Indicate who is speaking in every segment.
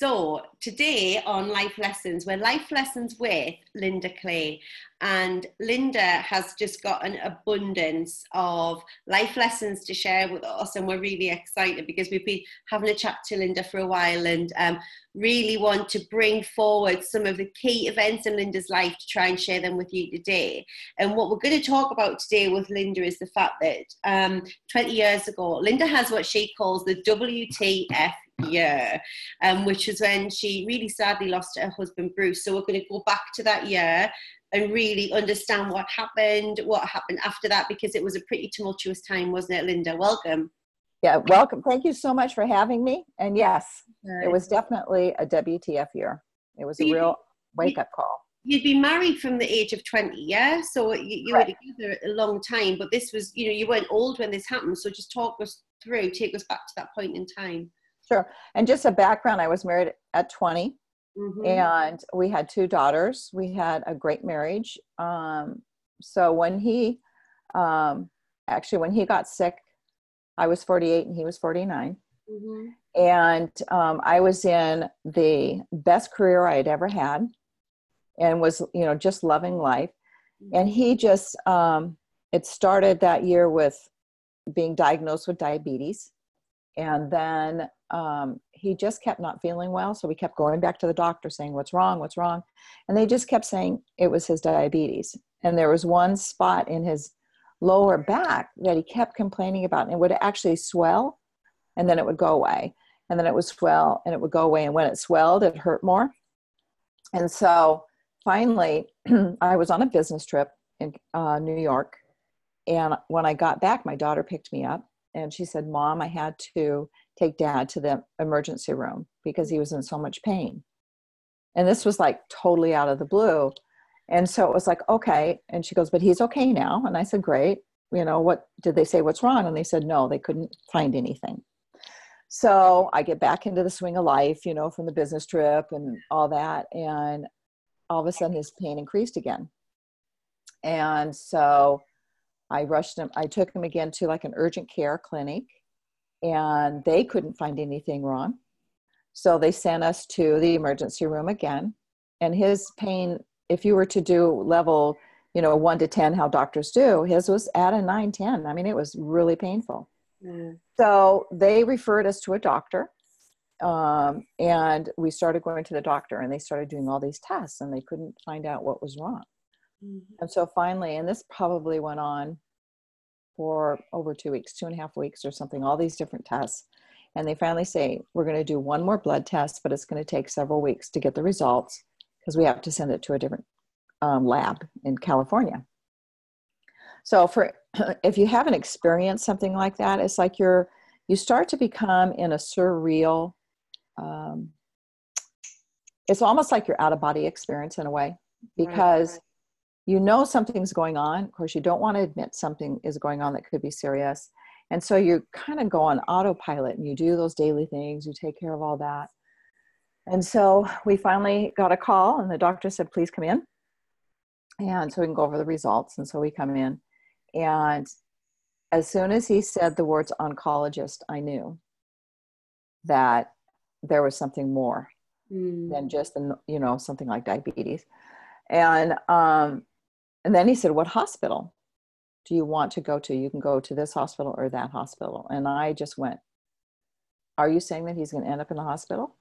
Speaker 1: So, today on Life Lessons, we're Life Lessons with Linda Clay. And Linda has just got an abundance of life lessons to share with us. And we're really excited because we've been having a chat to Linda for a while and um, really want to bring forward some of the key events in Linda's life to try and share them with you today. And what we're going to talk about today with Linda is the fact that um, 20 years ago, Linda has what she calls the WTF year, um, which was when she really sadly lost her husband Bruce. So we're going to go back to that year and really understand what happened, what happened after that, because it was a pretty tumultuous time, wasn't it, Linda? Welcome.
Speaker 2: Yeah, welcome. Thank you so much for having me. And yes, it was definitely a WTF year. It was a real wake up call.
Speaker 1: You'd been married from the age of 20, yeah? So you, you right. were together a long time, but this was, you know, you weren't old when this happened. So just talk us through, take us back to that point in time.
Speaker 2: Sure. And just a background I was married at 20 mm-hmm. and we had two daughters. We had a great marriage. Um, so when he, um, actually, when he got sick, I was 48 and he was 49. Mm-hmm. And um, I was in the best career I had ever had and was, you know, just loving life. Mm-hmm. And he just, um, it started that year with being diagnosed with diabetes. And then um, he just kept not feeling well. So we kept going back to the doctor saying, What's wrong? What's wrong? And they just kept saying it was his diabetes. And there was one spot in his lower back that he kept complaining about, and it would actually swell and then it would go away. And then it would swell and it would go away. And when it swelled, it hurt more. And so finally, I was on a business trip in uh, New York. And when I got back, my daughter picked me up and she said, Mom, I had to take dad to the emergency room because he was in so much pain. And this was like totally out of the blue. And so it was like, okay. And she goes, but he's okay now. And I said, great. You know, what did they say? What's wrong? And they said, no, they couldn't find anything. So I get back into the swing of life, you know, from the business trip and all that. And all of a sudden his pain increased again. And so I rushed him, I took him again to like an urgent care clinic and they couldn't find anything wrong. So they sent us to the emergency room again. And his pain, if you were to do level, you know, one to 10, how doctors do, his was at a 9, 10. I mean, it was really painful. Mm. So they referred us to a doctor. Um, and we started going to the doctor, and they started doing all these tests, and they couldn't find out what was wrong. Mm-hmm. And so finally, and this probably went on for over two weeks, two and a half weeks or something, all these different tests. And they finally say, we're going to do one more blood test, but it's going to take several weeks to get the results because we have to send it to a different um, lab in California. So for if you haven't experienced something like that, it's like you're you start to become in a surreal. Um, it's almost like you're out of body experience in a way because you know something's going on. Of course, you don't want to admit something is going on that could be serious. And so you kind of go on autopilot and you do those daily things, you take care of all that. And so we finally got a call, and the doctor said, Please come in. And so we can go over the results. And so we come in. And as soon as he said the words oncologist, I knew that there was something more mm. than just, you know, something like diabetes. And um, and then he said, What hospital do you want to go to? You can go to this hospital or that hospital. And I just went, Are you saying that he's going to end up in the hospital?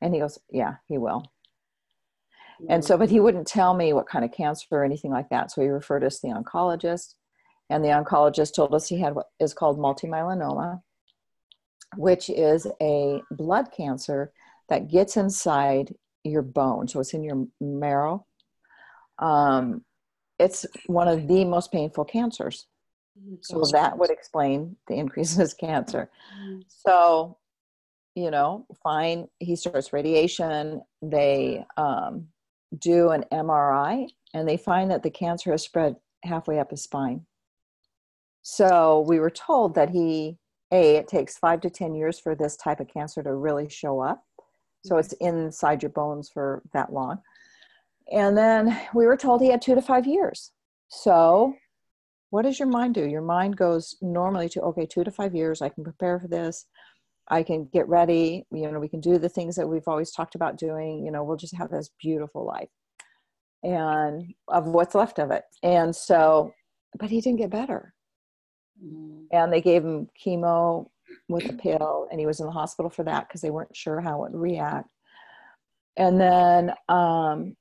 Speaker 2: And he goes, Yeah, he will. And so, but he wouldn't tell me what kind of cancer or anything like that. So he referred us to the oncologist. And the oncologist told us he had what is called multimyeloid, which is a blood cancer that gets inside your bone. So it's in your marrow. Um, it's one of the most painful cancers. So that would explain the increase in his cancer. Mm-hmm. So, you know, fine. He starts radiation. They um, do an MRI and they find that the cancer has spread halfway up his spine. So we were told that he, A, it takes five to 10 years for this type of cancer to really show up. So it's mm-hmm. inside your bones for that long. And then we were told he had two to five years. So, what does your mind do? Your mind goes normally to, okay, two to five years, I can prepare for this. I can get ready. You know, we can do the things that we've always talked about doing. You know, we'll just have this beautiful life and of what's left of it. And so, but he didn't get better. Mm-hmm. And they gave him chemo with a pill, and he was in the hospital for that because they weren't sure how it would react. And then um,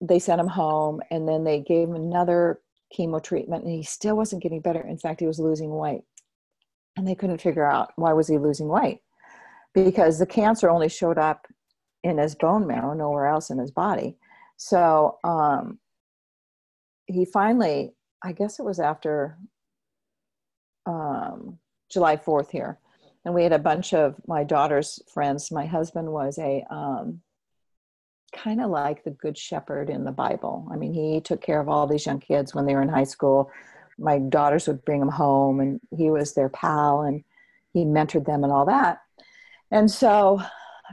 Speaker 2: they sent him home, and then they gave him another chemo treatment, and he still wasn't getting better. In fact, he was losing weight. And they couldn't figure out why was he losing weight because the cancer only showed up in his bone marrow nowhere else in his body. So um, he finally i guess it was after um, july 4th here and we had a bunch of my daughter's friends. My husband was a um, kind of like the good shepherd in the bible i mean he took care of all these young kids when they were in high school my daughters would bring him home and he was their pal and he mentored them and all that. And so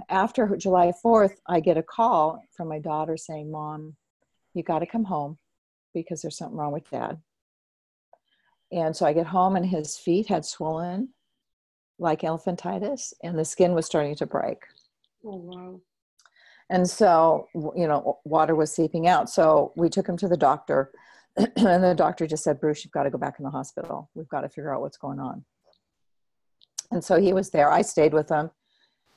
Speaker 2: after July 4th, I get a call from my daughter saying, Mom, you got to come home because there's something wrong with dad. And so I get home and his feet had swollen like elephantitis and the skin was starting to break.
Speaker 1: Oh, wow.
Speaker 2: And so, you know, water was seeping out. So we took him to the doctor and the doctor just said, Bruce, you've got to go back in the hospital. We've got to figure out what's going on. And so he was there. I stayed with him.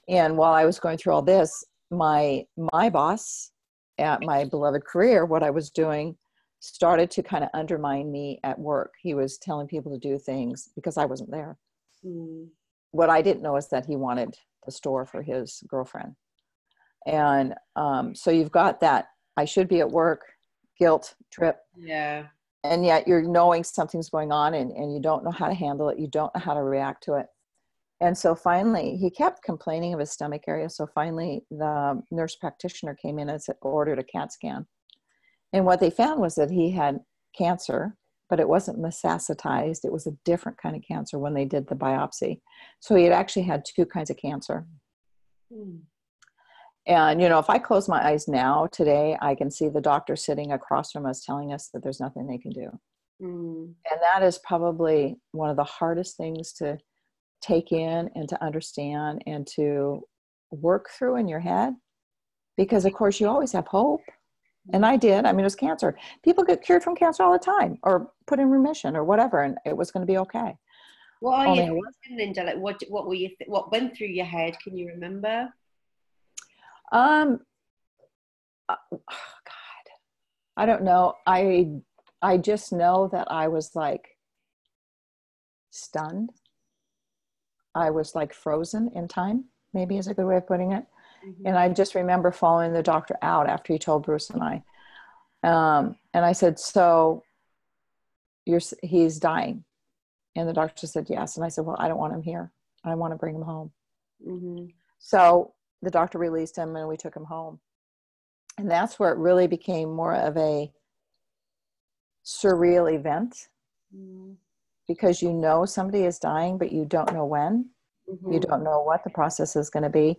Speaker 2: And while I was going through all this, my my boss at my beloved career, what I was doing, started to kind of undermine me at work. He was telling people to do things because I wasn't there. Mm. What I didn't know is that he wanted the store for his girlfriend. And um, so you've got that I should be at work guilt trip.
Speaker 1: Yeah.
Speaker 2: And yet you're knowing something's going on and, and you don't know how to handle it. You don't know how to react to it. And so finally, he kept complaining of his stomach area. So finally, the nurse practitioner came in and said, ordered a CAT scan. And what they found was that he had cancer, but it wasn't metastasized. It was a different kind of cancer when they did the biopsy. So he had actually had two kinds of cancer. Mm. And, you know, if I close my eyes now today, I can see the doctor sitting across from us telling us that there's nothing they can do. Mm. And that is probably one of the hardest things to take in and to understand and to work through in your head. Because, of course, you always have hope. And I did. I mean, it was cancer. People get cured from cancer all the time or put in remission or whatever, and it was going to be okay.
Speaker 1: What are Only you thinking, Linda? Like, what, what were you, th- what went through your head? Can you remember?
Speaker 2: Um, oh God, I don't know. I I just know that I was like stunned. I was like frozen in time. Maybe is a good way of putting it. Mm-hmm. And I just remember following the doctor out after he told Bruce and I. Um, and I said, "So, you're he's dying," and the doctor said, "Yes." And I said, "Well, I don't want him here. I want to bring him home." Mm-hmm. So the doctor released him and we took him home. And that's where it really became more of a surreal event mm. because you know somebody is dying, but you don't know when. Mm-hmm. You don't know what the process is going to be.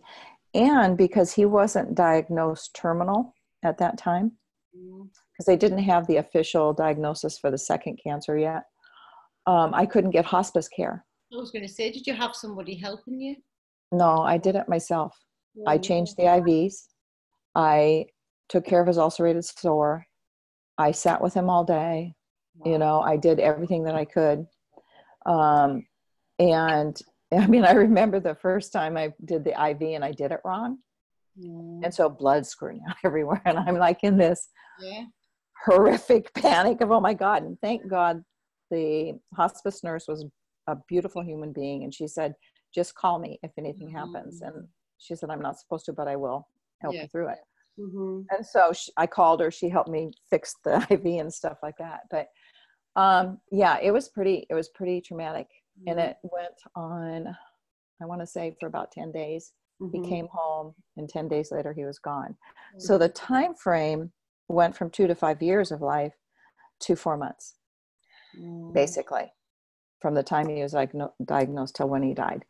Speaker 2: And because he wasn't diagnosed terminal at that time, because mm. they didn't have the official diagnosis for the second cancer yet, um, I couldn't get hospice care.
Speaker 1: I was going to say, did you have somebody helping you?
Speaker 2: No, I did it myself. I changed the IVs. I took care of his ulcerated sore. I sat with him all day. Wow. You know, I did everything that I could. Um, and I mean, I remember the first time I did the IV and I did it wrong. Mm. And so blood squirting out everywhere. And I'm like in this yeah. horrific panic of, oh my God. And thank God the hospice nurse was a beautiful human being. And she said, just call me if anything happens. And she said, I'm not supposed to, but I will help yeah. you through it. Mm-hmm. And so she, I called her. She helped me fix the IV and stuff like that. But um, yeah, it was pretty. It was pretty traumatic, mm-hmm. and it went on. I want to say for about ten days. Mm-hmm. He came home, and ten days later he was gone. So the time frame went from two to five years of life to four months, mm. basically, from the time he was diagnosed till when he died.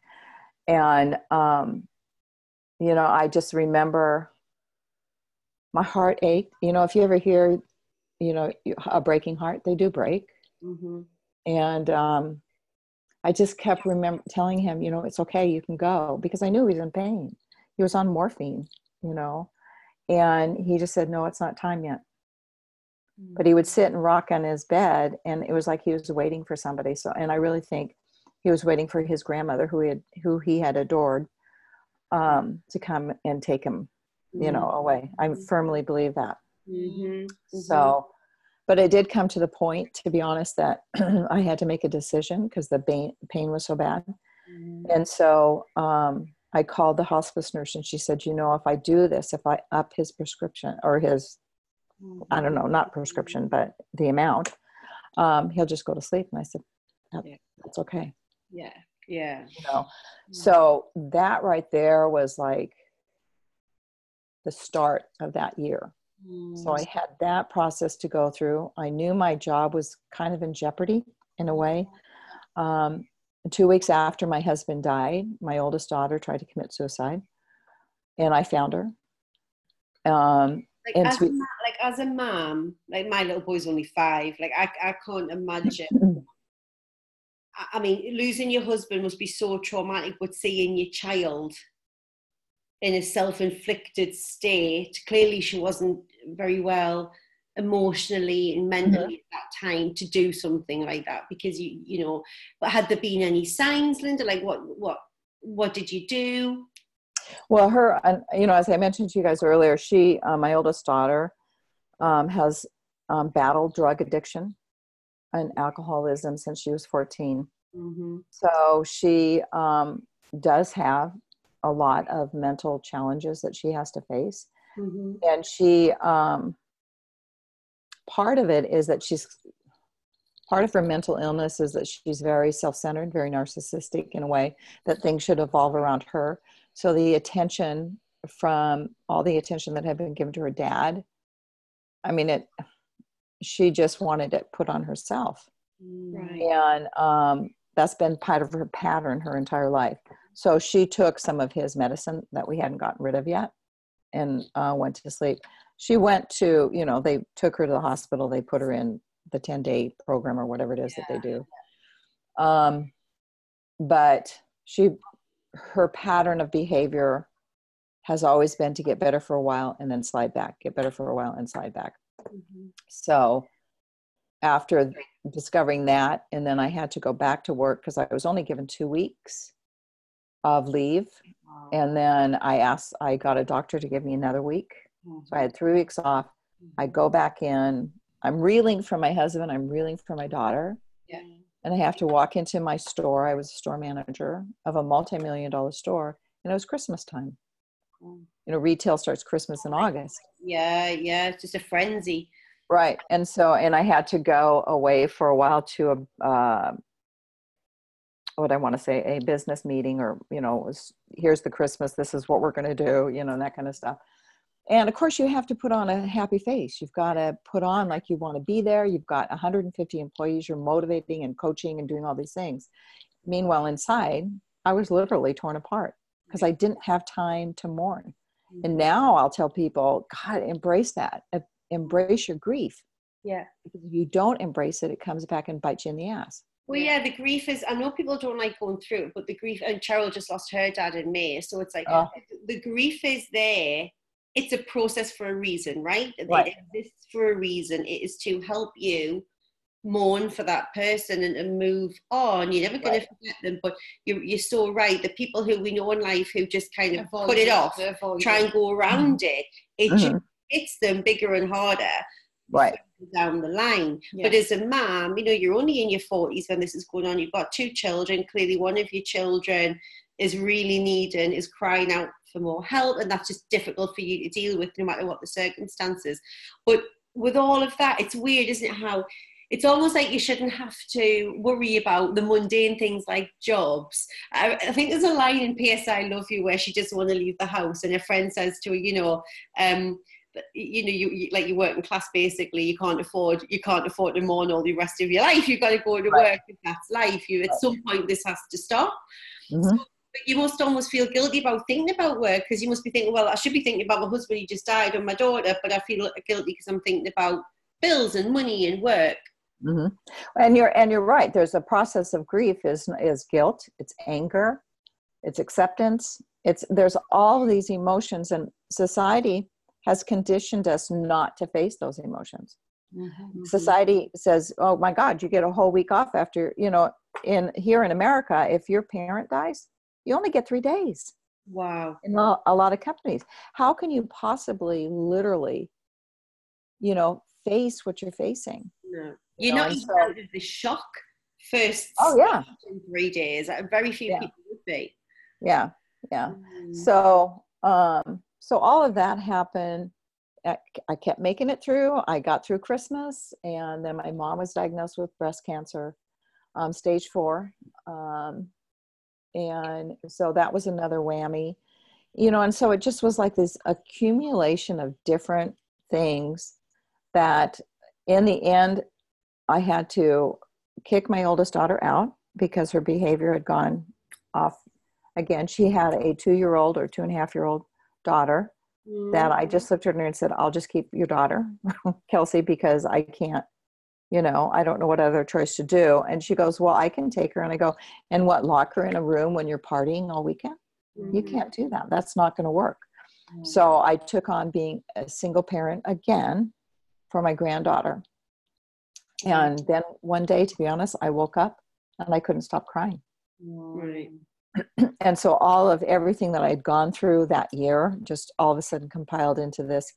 Speaker 2: And um, you know, I just remember my heart ached. You know, if you ever hear, you know, a breaking heart, they do break. Mm-hmm. And um, I just kept remember telling him, you know, it's okay, you can go because I knew he was in pain. He was on morphine, you know, and he just said, no, it's not time yet. But he would sit and rock on his bed, and it was like he was waiting for somebody. So, and I really think he was waiting for his grandmother, who he had, who he had adored, um, to come and take him, you know, away. I firmly believe that. Mm-hmm. So, but it did come to the point to be honest that i had to make a decision because the pain, pain was so bad mm-hmm. and so um, i called the hospice nurse and she said you know if i do this if i up his prescription or his mm-hmm. i don't know not prescription but the amount um, he'll just go to sleep and i said that, that's okay
Speaker 1: yeah yeah
Speaker 2: you know mm-hmm. so that right there was like the start of that year so I mm. had that process to go through. I knew my job was kind of in jeopardy in a way. Um, two weeks after my husband died, my oldest daughter tried to commit suicide, and I found her. Um,
Speaker 1: like, as we, a, like as a mom, like my little boy's only five. Like I, I can't imagine. I mean, losing your husband must be so traumatic, but seeing your child in a self-inflicted state. Clearly she wasn't very well emotionally and mentally mm-hmm. at that time to do something like that because you you know but had there been any signs linda? Like what what what did you do?
Speaker 2: Well her you know as i mentioned to you guys earlier she uh, my oldest daughter um, has um, battled drug addiction and alcoholism since she was 14 mm-hmm. so she um, does have a lot of mental challenges that she has to face. Mm-hmm. And she, um, part of it is that she's, part of her mental illness is that she's very self centered, very narcissistic in a way that things should evolve around her. So the attention from all the attention that had been given to her dad, I mean, it, she just wanted it put on herself. Right. And um, that's been part of her pattern her entire life. So she took some of his medicine that we hadn't gotten rid of yet and uh, went to sleep. She went to, you know, they took her to the hospital. They put her in the 10 day program or whatever it is yeah. that they do. Um, but she, her pattern of behavior has always been to get better for a while and then slide back, get better for a while and slide back. Mm-hmm. So after discovering that, and then I had to go back to work because I was only given two weeks of leave. Wow. And then I asked, I got a doctor to give me another week. Mm-hmm. So I had three weeks off. I mm-hmm. go back in. I'm reeling from my husband. I'm reeling from my daughter. Yeah. And I have to walk into my store. I was a store manager of a multi-million dollar store, and it was Christmas time. You know, retail starts Christmas in August.
Speaker 1: Yeah, yeah, it's just a frenzy.
Speaker 2: Right, and so, and I had to go away for a while to a uh, what I want to say, a business meeting or, you know, was, here's the Christmas, this is what we're going to do, you know, that kind of stuff. And of course, you have to put on a happy face. You've got to put on like you want to be there. You've got 150 employees, you're motivating and coaching and doing all these things. Meanwhile, inside, I was literally torn apart because I didn't have time to mourn. And mm-hmm. now I'll tell people, God, embrace that. Embrace your grief.
Speaker 1: Yeah.
Speaker 2: Because if you don't embrace it, it comes back and bites you in the ass.
Speaker 1: Well, yeah, the grief is. I know people don't like going through it, but the grief. And Cheryl just lost her dad in May, so it's like oh. the grief is there. It's a process for a reason, right? right? It exists for a reason. It is to help you mourn for that person and, and move on. You're never going right. to forget them, but you're, you're so right. The people who we know in life who just kind of avoid put it, it off, try and go around mm-hmm. it, it mm-hmm. hits them bigger and harder
Speaker 2: right
Speaker 1: down the line. Yeah. But as a mom, you know, you're only in your 40s when this is going on. You've got two children. Clearly, one of your children is really needing, is crying out for more help, and that's just difficult for you to deal with no matter what the circumstances. But with all of that, it's weird, isn't it? How it's almost like you shouldn't have to worry about the mundane things like jobs. I, I think there's a line in PS I Love You where she just want to leave the house, and a friend says to her, you know, um, you know you, you like you work in class basically you can't afford you can't afford to mourn all the rest of your life you've got to go to right. work if that's life you at some point this has to stop mm-hmm. so, but you must almost feel guilty about thinking about work because you must be thinking well i should be thinking about my husband who just died and my daughter but i feel guilty because i'm thinking about bills and money and work
Speaker 2: mm-hmm. and you're and you're right there's a process of grief is is guilt it's anger it's acceptance it's there's all these emotions and society has conditioned us not to face those emotions mm-hmm. society says oh my god you get a whole week off after you know in here in america if your parent dies you only get three days
Speaker 1: wow
Speaker 2: in a lot of companies how can you possibly literally you know face what you're facing
Speaker 1: no. You're you know, not even so, the shock first
Speaker 2: oh yeah
Speaker 1: in three days very few yeah. people would be
Speaker 2: yeah yeah mm. so um so all of that happened I kept making it through. I got through Christmas, and then my mom was diagnosed with breast cancer, um, stage four. Um, and so that was another whammy, you know, and so it just was like this accumulation of different things that in the end, I had to kick my oldest daughter out because her behavior had gone off again. She had a two year old or two and a half year old daughter that I just looked at her and said, I'll just keep your daughter, Kelsey, because I can't, you know, I don't know what other choice to do. And she goes, Well, I can take her. And I go, And what, lock her in a room when you're partying all weekend? Mm-hmm. You can't do that. That's not going to work. Mm-hmm. So I took on being a single parent again for my granddaughter. And then one day, to be honest, I woke up and I couldn't stop crying.
Speaker 1: Right.
Speaker 2: and so all of everything that I'd gone through that year just all of a sudden compiled into this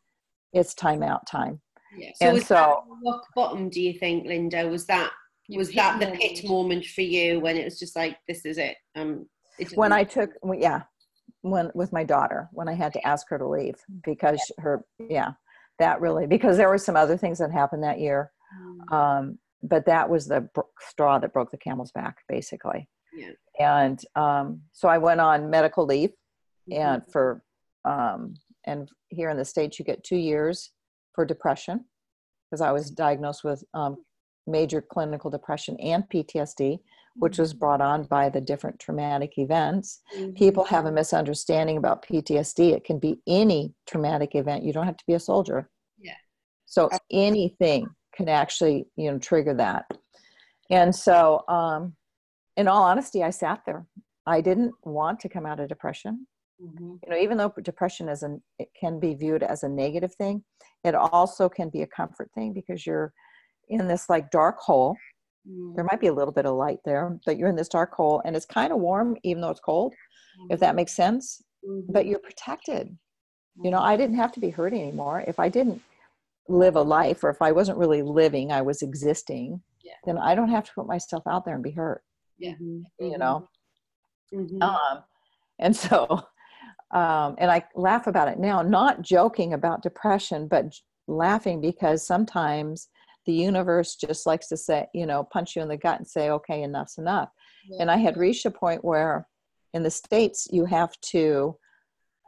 Speaker 2: it's time out time.
Speaker 1: Yeah. So and was so that rock bottom, do you think, Linda? Was that was that the pit moment for you when it was just like this is it? Um
Speaker 2: when I took yeah, when with my daughter, when I had to ask her to leave because yeah. her yeah, that really because there were some other things that happened that year. Um, but that was the straw that broke the camel's back basically.
Speaker 1: Yeah.
Speaker 2: And um, so I went on medical leave, mm-hmm. and for um, and here in the states you get two years for depression because I was diagnosed with um, major clinical depression and PTSD, which was brought on by the different traumatic events. Mm-hmm. People have a misunderstanding about PTSD. It can be any traumatic event. You don't have to be a soldier.
Speaker 1: Yeah.
Speaker 2: So anything can actually, you know, trigger that. And so um, in all honesty, I sat there. I didn't want to come out of depression. Mm-hmm. You know, even though depression is an it can be viewed as a negative thing, it also can be a comfort thing because you're in this like dark hole. Mm-hmm. There might be a little bit of light there, but you're in this dark hole and it's kind of warm even though it's cold, mm-hmm. if that makes sense. But mm-hmm. you're protected. You know, I didn't have to be hurt anymore. If I didn't live a life or if I wasn't really living, I was existing,
Speaker 1: yeah.
Speaker 2: then I don't have to put myself out there and be hurt
Speaker 1: yeah
Speaker 2: mm-hmm. you know mm-hmm. um, and so um, and i laugh about it now not joking about depression but laughing because sometimes the universe just likes to say you know punch you in the gut and say okay enough's enough yeah. and i had reached a point where in the states you have to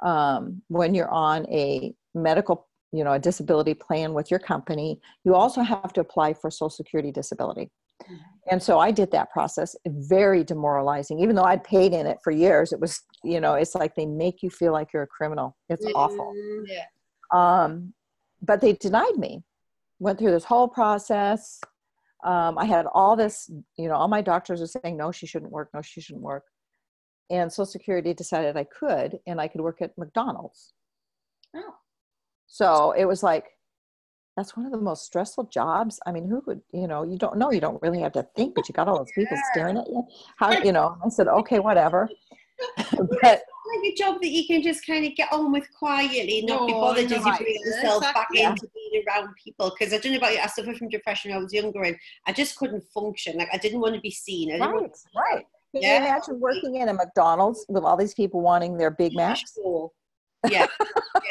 Speaker 2: um, when you're on a medical you know a disability plan with your company you also have to apply for social security disability mm-hmm. And so I did that process, very demoralizing. Even though I'd paid in it for years, it was, you know, it's like they make you feel like you're a criminal. It's mm-hmm. awful.
Speaker 1: Yeah.
Speaker 2: Um, but they denied me. Went through this whole process. Um, I had all this, you know, all my doctors were saying, no, she shouldn't work, no, she shouldn't work. And Social Security decided I could, and I could work at McDonald's.
Speaker 1: Oh.
Speaker 2: So it was like, that's one of the most stressful jobs. I mean, who would, you know, you don't know, you don't really have to think, but you got all those people staring at you. How, you know, I said, okay, whatever.
Speaker 1: but like a job that you can just kind of get on with quietly, not no, be bothered as you bring yourself exactly. back into being around people. Because I don't know about you, I suffered from depression when I was younger, and I just couldn't function. Like I didn't want to be seen. I
Speaker 2: right, right. Can yeah. you imagine working in a McDonald's with all these people wanting their Big Macs?
Speaker 1: Sure yeah.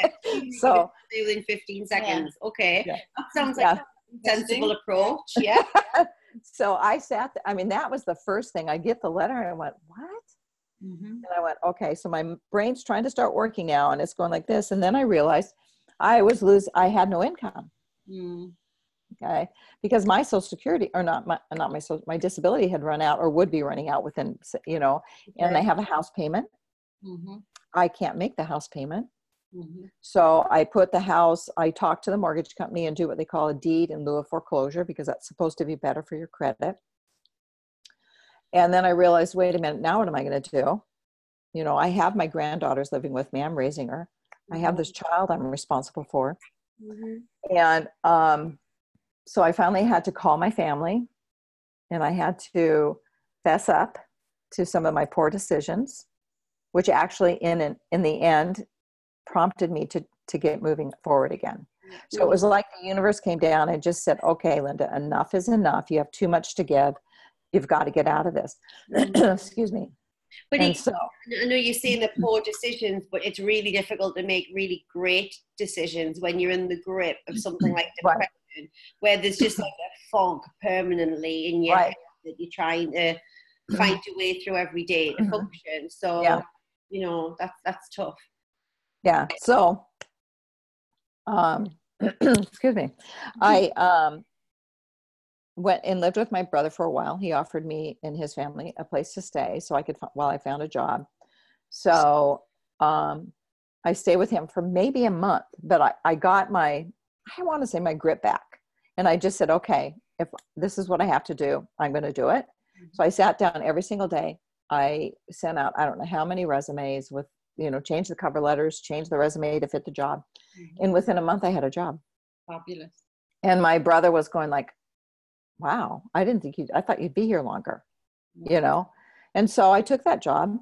Speaker 1: yeah.
Speaker 2: so
Speaker 1: within 15 seconds. Yeah. Okay. Yeah. That sounds like a sensible approach. Yeah.
Speaker 2: so I sat, th- I mean, that was the first thing. I get the letter and I went, what?
Speaker 1: Mm-hmm.
Speaker 2: And I went, okay, so my brain's trying to start working now and it's going like this. And then I realized I was lose, I had no income.
Speaker 1: Mm.
Speaker 2: Okay. Because my social security or not my, not my, social, my disability had run out or would be running out within, you know, and I have a house payment.
Speaker 1: Mm-hmm.
Speaker 2: I can't make the house payment. Mm-hmm. So I put the house, I talk to the mortgage company and do what they call a deed in lieu of foreclosure because that's supposed to be better for your credit. And then I realized, wait a minute, now what am I going to do? You know, I have my granddaughters living with me, I'm raising her. I have this mm-hmm. child I'm responsible for. Mm-hmm. And um, so I finally had to call my family and I had to fess up to some of my poor decisions, which actually, in, in the end, prompted me to, to get moving forward again. So it was like the universe came down and just said, okay, Linda, enough is enough. You have too much to give. You've got to get out of this. Mm-hmm. Excuse me.
Speaker 1: But it, so, I know you're saying the poor decisions, but it's really difficult to make really great decisions when you're in the grip of something like depression, right. where there's just like a fog permanently in your right. head that you're trying to find your way through every day to mm-hmm. function. So, yeah. You know, that's that's tough.
Speaker 2: Yeah so um excuse me. I um went and lived with my brother for a while. He offered me and his family a place to stay so i could while i found a job. So um i stayed with him for maybe a month but i, I got my i want to say my grip back. And i just said okay if this is what i have to do i'm going to do it. So i sat down every single day i sent out i don't know how many resumes with you know change the cover letters change the resume to fit the job. Mm-hmm. and within a month i had a job.
Speaker 1: Fabulous.
Speaker 2: And my brother was going like wow i didn't think you i thought you'd be here longer mm-hmm. you know? And so i took that job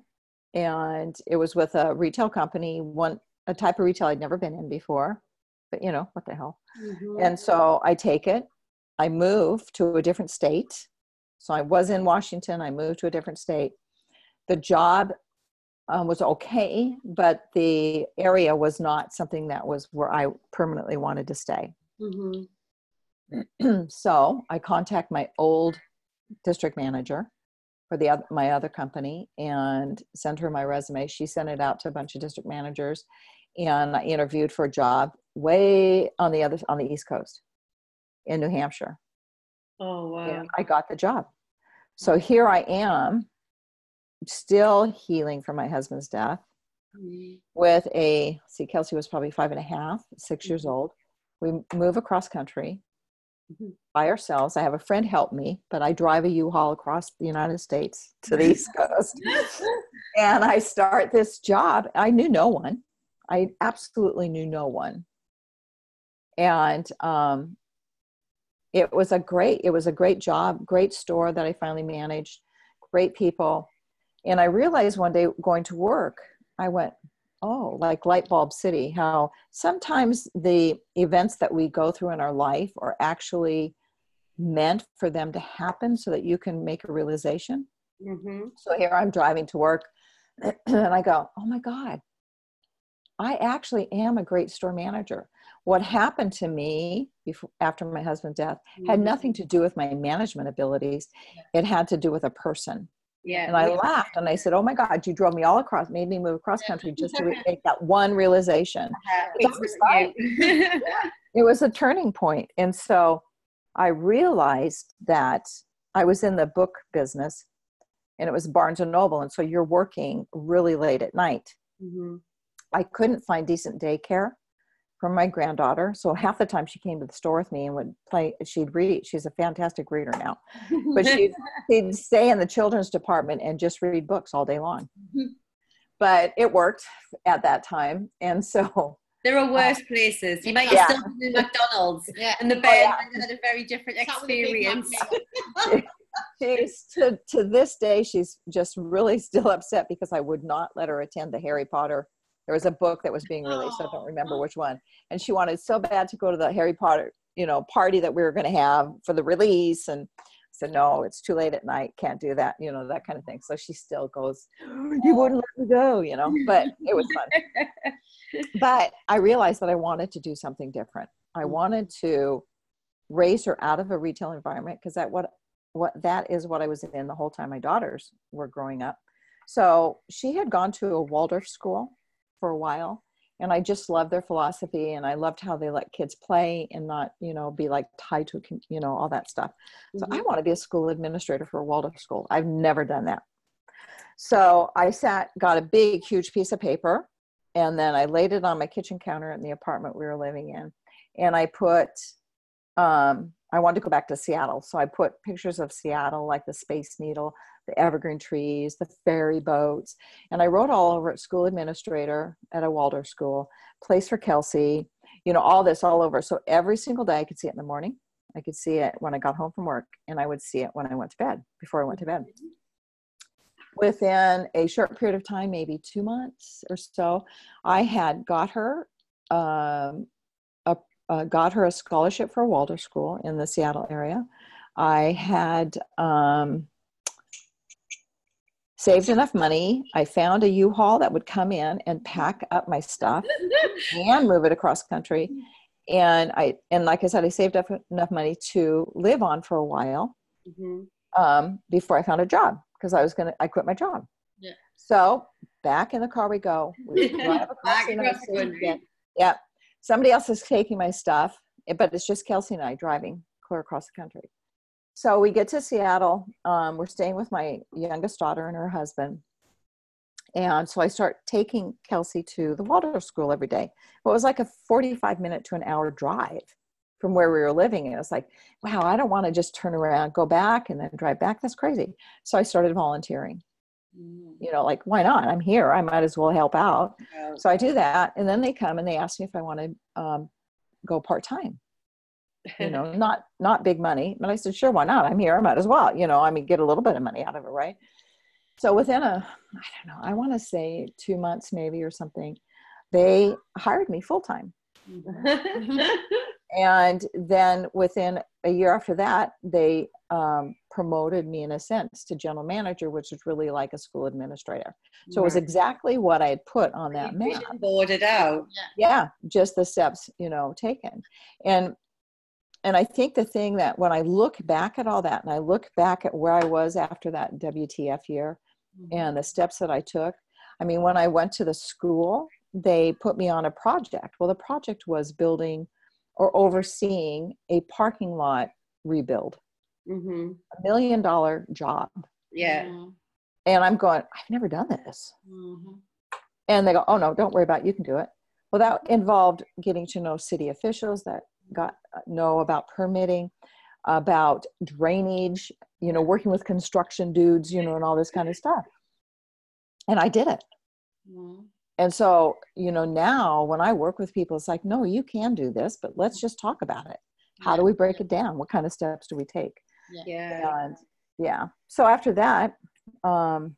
Speaker 2: and it was with a retail company one a type of retail i'd never been in before but you know what the hell. Mm-hmm. and so i take it i move to a different state. So i was in washington i moved to a different state the job um, was okay, but the area was not something that was where I permanently wanted to stay. Mm-hmm. so I contact my old district manager for the other, my other company and sent her my resume. She sent it out to a bunch of district managers, and I interviewed for a job way on the other on the East Coast in New Hampshire.
Speaker 1: Oh wow! And
Speaker 2: I got the job. So here I am still healing from my husband's death mm-hmm. with a see kelsey was probably five and a half six years mm-hmm. old. We move across country mm-hmm. by ourselves. I have a friend help me but i drive a u-haul across the united states to the east coast. And i start this job. I knew no one. I absolutely knew no one. And um, it was a great it was a great job great store that i finally managed great people and I realized one day going to work, I went, oh, like light bulb city, how sometimes the events that we go through in our life are actually meant for them to happen so that you can make a realization. Mm-hmm. So here I'm driving to work and I go, oh my God, I actually am a great store manager. What happened to me before, after my husband's death mm-hmm. had nothing to do with my management abilities. It had to do with a person.
Speaker 1: Yeah.
Speaker 2: And I laughed and I said, Oh my God, you drove me all across, made me move across country just to make that one realization. Was right. it was a turning point. And so I realized that I was in the book business and it was Barnes and Noble. And so you're working really late at night. Mm-hmm. I couldn't find decent daycare from my granddaughter. So half the time she came to the store with me and would play, she'd read. She's a fantastic reader now, but she'd, she'd stay in the children's department and just read books all day long. But it worked at that time. And so
Speaker 1: there are worse uh, places. You might yeah. still be in McDonald's, yeah. and the bed oh, yeah. had a very different experience.
Speaker 2: she's to, to this day, she's just really still upset because I would not let her attend the Harry Potter there was a book that was being released i don't remember which one and she wanted so bad to go to the harry potter you know party that we were going to have for the release and I said no it's too late at night can't do that you know that kind of thing. So she still goes you wouldn't let me go you know but it was fun. But i realized that i wanted to do something different. I mm. wanted to raise her out of a retail environment because that what what that is what i was in the whole time my daughters were growing up. So she had gone to a waldorf school for a while and i just loved their philosophy and i loved how they let kids play and not you know be like tied to you know all that stuff so mm-hmm. i want to be a school administrator for a waldorf school i've never done that so i sat got a big huge piece of paper and then I laid it on my kitchen counter in the apartment we were living in. And I put, um, I wanted to go back to Seattle. So I put pictures of Seattle, like the Space Needle, the evergreen trees, the ferry boats. And I wrote all over at school administrator at a Waldorf school, place for Kelsey, you know, all this all over. So every single day I could see it in the morning. I could see it when I got home from work, and I would see it when I went to bed, before I went to bed within a short period of time, maybe two months or so, I had got her um, a, uh, got her a scholarship for a Waldorf school in the Seattle area. I had um, saved enough money. I found a U-Haul that would come in and pack up my stuff and move it across country. And I and like I said, I saved up enough money to live on for a while mm-hmm. um, before I found a job because I was gonna I quit my job. Yeah. So back in the car we go. We drive across the Yeah. Somebody else is taking my stuff, but it's just Kelsey and I driving clear across the country. So we get to Seattle. Um, we're staying with my youngest daughter and her husband. And so I start taking Kelsey to the Waldorf school every day. It was like a 45 minute to an hour drive from where we were living. And it was like, wow, I don't want to just turn around, go back, and then drive back. That's crazy. So I started volunteering. Mm. You know, like, why not? I'm here. I might as well help out. So I do that. And then they come and they ask me if I want to um, go part time. You know, not not big money. But I said, sure, why not? I'm here. I might as well. You know, I mean, get a little bit of money out of it, right? So within a, I don't know, I want to say two months maybe or something, they hired me full time. And then within a year after that they um, promoted me in a sense to general manager which is really like a school administrator so right. it was exactly what i had put on that map
Speaker 1: boarded out
Speaker 2: yeah. yeah just the steps you know taken and and i think the thing that when i look back at all that and i look back at where i was after that wtf year mm-hmm. and the steps that i took i mean when i went to the school they put me on a project well the project was building or overseeing a parking lot rebuild. Mm-hmm. A million dollar job.
Speaker 1: Yeah.
Speaker 2: And I'm going, I've never done this. Mm-hmm. And they go, oh no, don't worry about it. You can do it. Well, that involved getting to know city officials that got uh, know about permitting, about drainage, you know, working with construction dudes, you know, and all this kind of stuff. And I did it. Mm-hmm. And so, you know, now when I work with people, it's like, no, you can do this, but let's just talk about it. How do we break it down? What kind of steps do we take?
Speaker 1: Yeah.
Speaker 2: And yeah. So after that, um,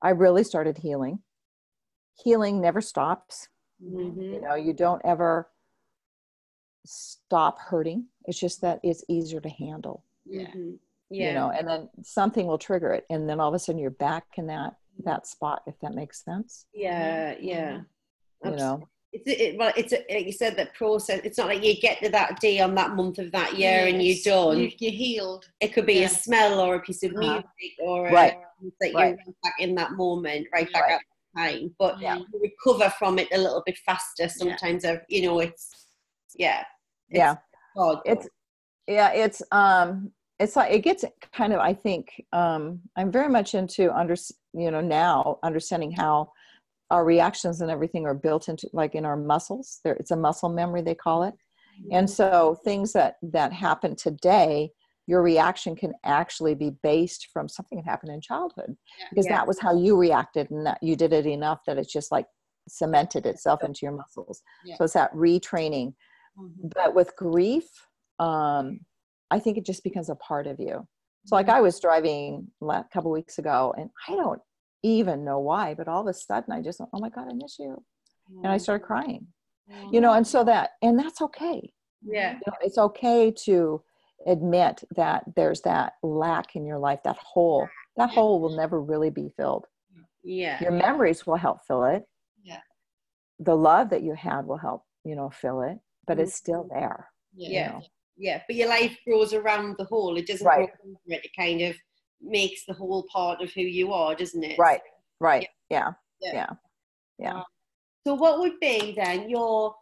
Speaker 2: I really started healing. Healing never stops. Mm-hmm. You know, you don't ever stop hurting. It's just that it's easier to handle.
Speaker 1: Yeah. Mm-hmm.
Speaker 2: Yeah. You know, and then something will trigger it. And then all of a sudden you're back in that that spot if that makes sense
Speaker 1: yeah yeah
Speaker 2: you know
Speaker 1: it's it, well it's a, like you said that process it's not like you get to that day on that month of that year yes. and you're done
Speaker 3: you, are healed
Speaker 1: it could be yeah. a smell or a piece of uh-huh. music uh-huh. or right. that right. you're back in that moment right back right. at the time but yeah. you recover from it a little bit faster sometimes yeah. you know it's yeah.
Speaker 2: It's yeah. hard, it's yeah it's um it's like it gets kind of i think um i'm very much into under you know now understanding how our reactions and everything are built into like in our muscles. There it's a muscle memory they call it. And mm-hmm. so things that that happen today your reaction can actually be based from something that happened in childhood because yeah. that was how you reacted and that you did it enough that it's just like cemented itself into your muscles. Yeah. so it's that retraining mm-hmm. but with grief um I think it just becomes a part of you. So, like, mm-hmm. I was driving a couple weeks ago, and I don't even know why, but all of a sudden I just went, "Oh my God, I miss you," and I started crying. You know, and so that, and that's okay.
Speaker 1: Yeah,
Speaker 2: you know, it's okay to admit that there's that lack in your life, that hole. That hole will never really be filled.
Speaker 1: Yeah,
Speaker 2: your memories will help fill it.
Speaker 1: Yeah,
Speaker 2: the love that you had will help, you know, fill it, but it's still there.
Speaker 1: Yeah. Know? yeah but your life grows around the whole it doesn't right. it it kind of makes the whole part of who you are doesn't it
Speaker 2: right right yeah yeah yeah, yeah. Um,
Speaker 1: so what would be then your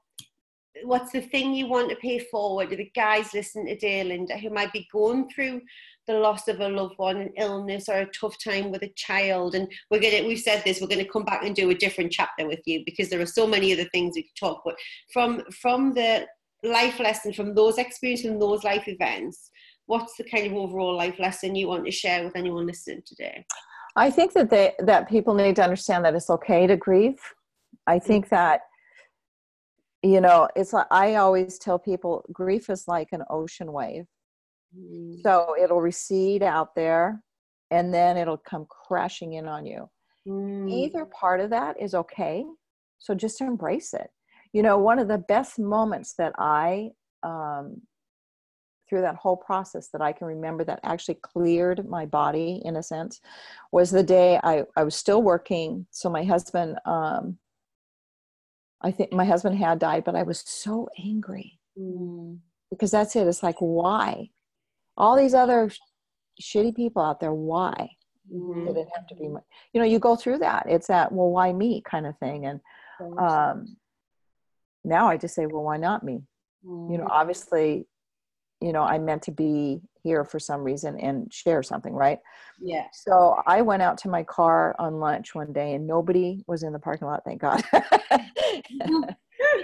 Speaker 1: what's the thing you want to pay forward to the guys listening today linda who might be going through the loss of a loved one, an illness, or a tough time with a child. And we're gonna we've said this, we're gonna come back and do a different chapter with you because there are so many other things we could talk about. From from the life lesson from those experiences and those life events, what's the kind of overall life lesson you want to share with anyone listening today?
Speaker 2: I think that they that people need to understand that it's okay to grieve. I think mm. that you know it's like i always tell people grief is like an ocean wave mm. so it'll recede out there and then it'll come crashing in on you mm. either part of that is okay so just embrace it you know one of the best moments that i um, through that whole process that i can remember that actually cleared my body in a sense was the day i, I was still working so my husband um, I think my husband had died, but I was so angry mm. because that's it. It's like, why? All these other sh- shitty people out there, why? Mm-hmm. Did it have to be my, you know, you go through that. It's that, well, why me kind of thing. And um, now I just say, well, why not me? Mm-hmm. You know, mm-hmm. obviously, you know, I meant to be here for some reason and share something, right?
Speaker 1: Yeah.
Speaker 2: So I went out to my car on lunch one day and nobody was in the parking lot, thank God. and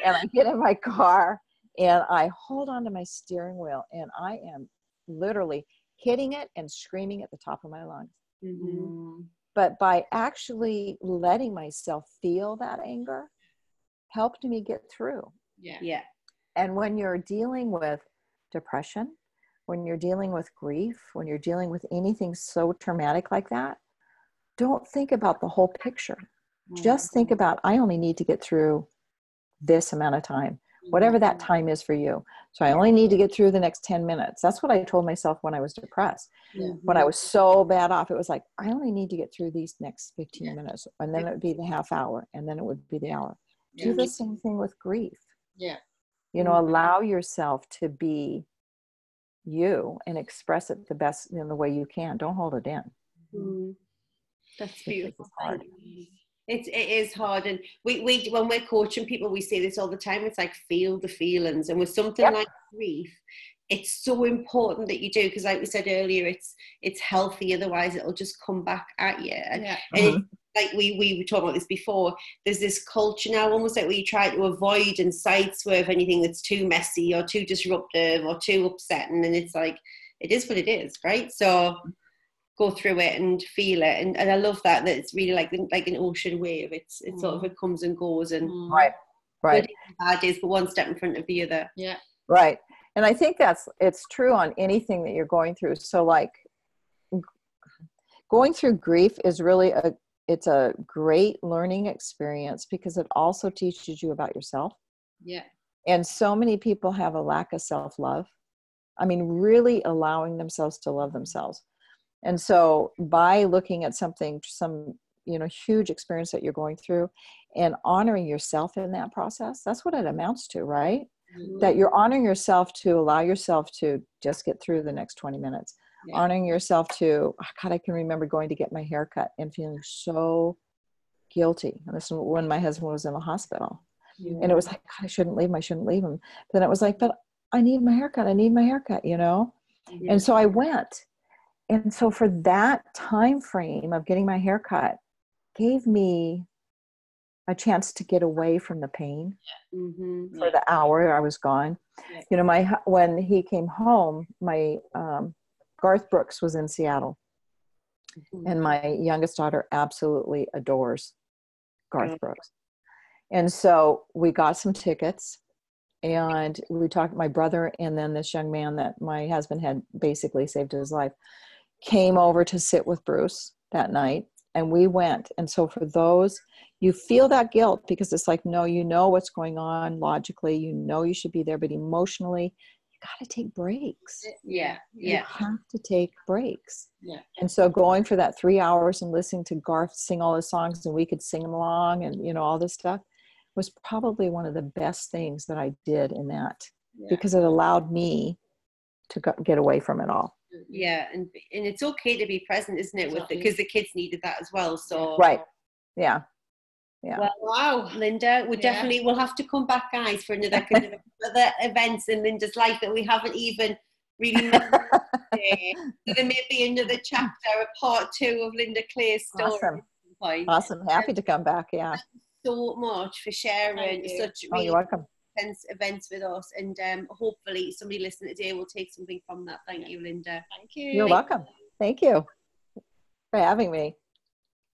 Speaker 2: I get in my car and I hold on to my steering wheel and I am literally hitting it and screaming at the top of my lungs. Mm-hmm. But by actually letting myself feel that anger helped me get through.
Speaker 1: Yeah. Yeah.
Speaker 2: And when you're dealing with depression, when you're dealing with grief, when you're dealing with anything so traumatic like that, don't think about the whole picture. Just think mm-hmm. about, I only need to get through this amount of time, whatever that mm-hmm. time is for you. So I only need to get through the next 10 minutes. That's what I told myself when I was depressed. Mm-hmm. When I was so bad off, it was like, I only need to get through these next 15 yeah. minutes. And then it would be the half hour, and then it would be the hour. Yeah. Do the same thing with grief.
Speaker 1: Yeah.
Speaker 2: You know, allow yourself to be you and express it the best in the way you can. Don't hold it in.
Speaker 1: Mm-hmm. That's beautiful. It's hard. It's, hard. And we, we, when we're coaching people, we say this all the time. It's like feel the feelings. And with something yep. like grief, it's so important that you do because like we said earlier it's it's healthy otherwise it'll just come back at you yeah. and mm-hmm. Like we we were talking about this before there's this culture now almost like we try to avoid and sideswerve anything that's too messy or too disruptive or too upsetting and it's like it is what it is right so go through it and feel it and, and i love that that it's really like like an ocean wave it's it mm. sort of mm. it comes and goes and
Speaker 2: mm. right right
Speaker 1: bad days but one step in front of the other
Speaker 3: yeah
Speaker 2: right and i think that's it's true on anything that you're going through so like going through grief is really a it's a great learning experience because it also teaches you about yourself.
Speaker 3: Yeah.
Speaker 2: And so many people have a lack of self-love. I mean really allowing themselves to love themselves. And so by looking at something some you know huge experience that you're going through and honoring yourself in that process that's what it amounts to right? Mm-hmm. that you're honoring yourself to allow yourself to just get through the next 20 minutes yeah. honoring yourself to oh god i can remember going to get my hair cut and feeling so guilty and this when my husband was in the hospital yeah. and it was like god i shouldn't leave him i shouldn't leave him but then it was like but i need my haircut i need my haircut you know yeah. and so i went and so for that time frame of getting my hair cut gave me a chance to get away from the pain mm-hmm. for the hour I was gone. You know, my when he came home, my um, Garth Brooks was in Seattle, mm-hmm. and my youngest daughter absolutely adores Garth Brooks, and so we got some tickets, and we talked. My brother and then this young man that my husband had basically saved his life came over to sit with Bruce that night and we went. And so for those, you feel that guilt because it's like, no, you know what's going on logically, you know you should be there, but emotionally, got to take breaks.
Speaker 1: Yeah, yeah.
Speaker 2: You have to take breaks.
Speaker 1: Yeah.
Speaker 2: And so going for that three hours and listening to Garth sing all his songs and we could sing along and, you know, all this stuff was probably one of the best things that I did in that yeah. because it allowed me to get away from it all
Speaker 1: yeah and and it's okay to be present isn't it with it because the kids needed that as well so
Speaker 2: right yeah yeah
Speaker 1: well, wow linda we yeah. definitely will have to come back guys for another kind of other events in linda's life that we haven't even really so there may be another chapter, a part two of Linda Clay's story.
Speaker 2: Awesome. Awesome. Happy to come back. Yeah.
Speaker 1: so much for sharing such
Speaker 2: really oh, you're welcome.
Speaker 1: intense events with us. And um, hopefully somebody listening today will take something from that. Thank you, Linda.
Speaker 3: Thank you.
Speaker 2: You're welcome. Thank you for having me.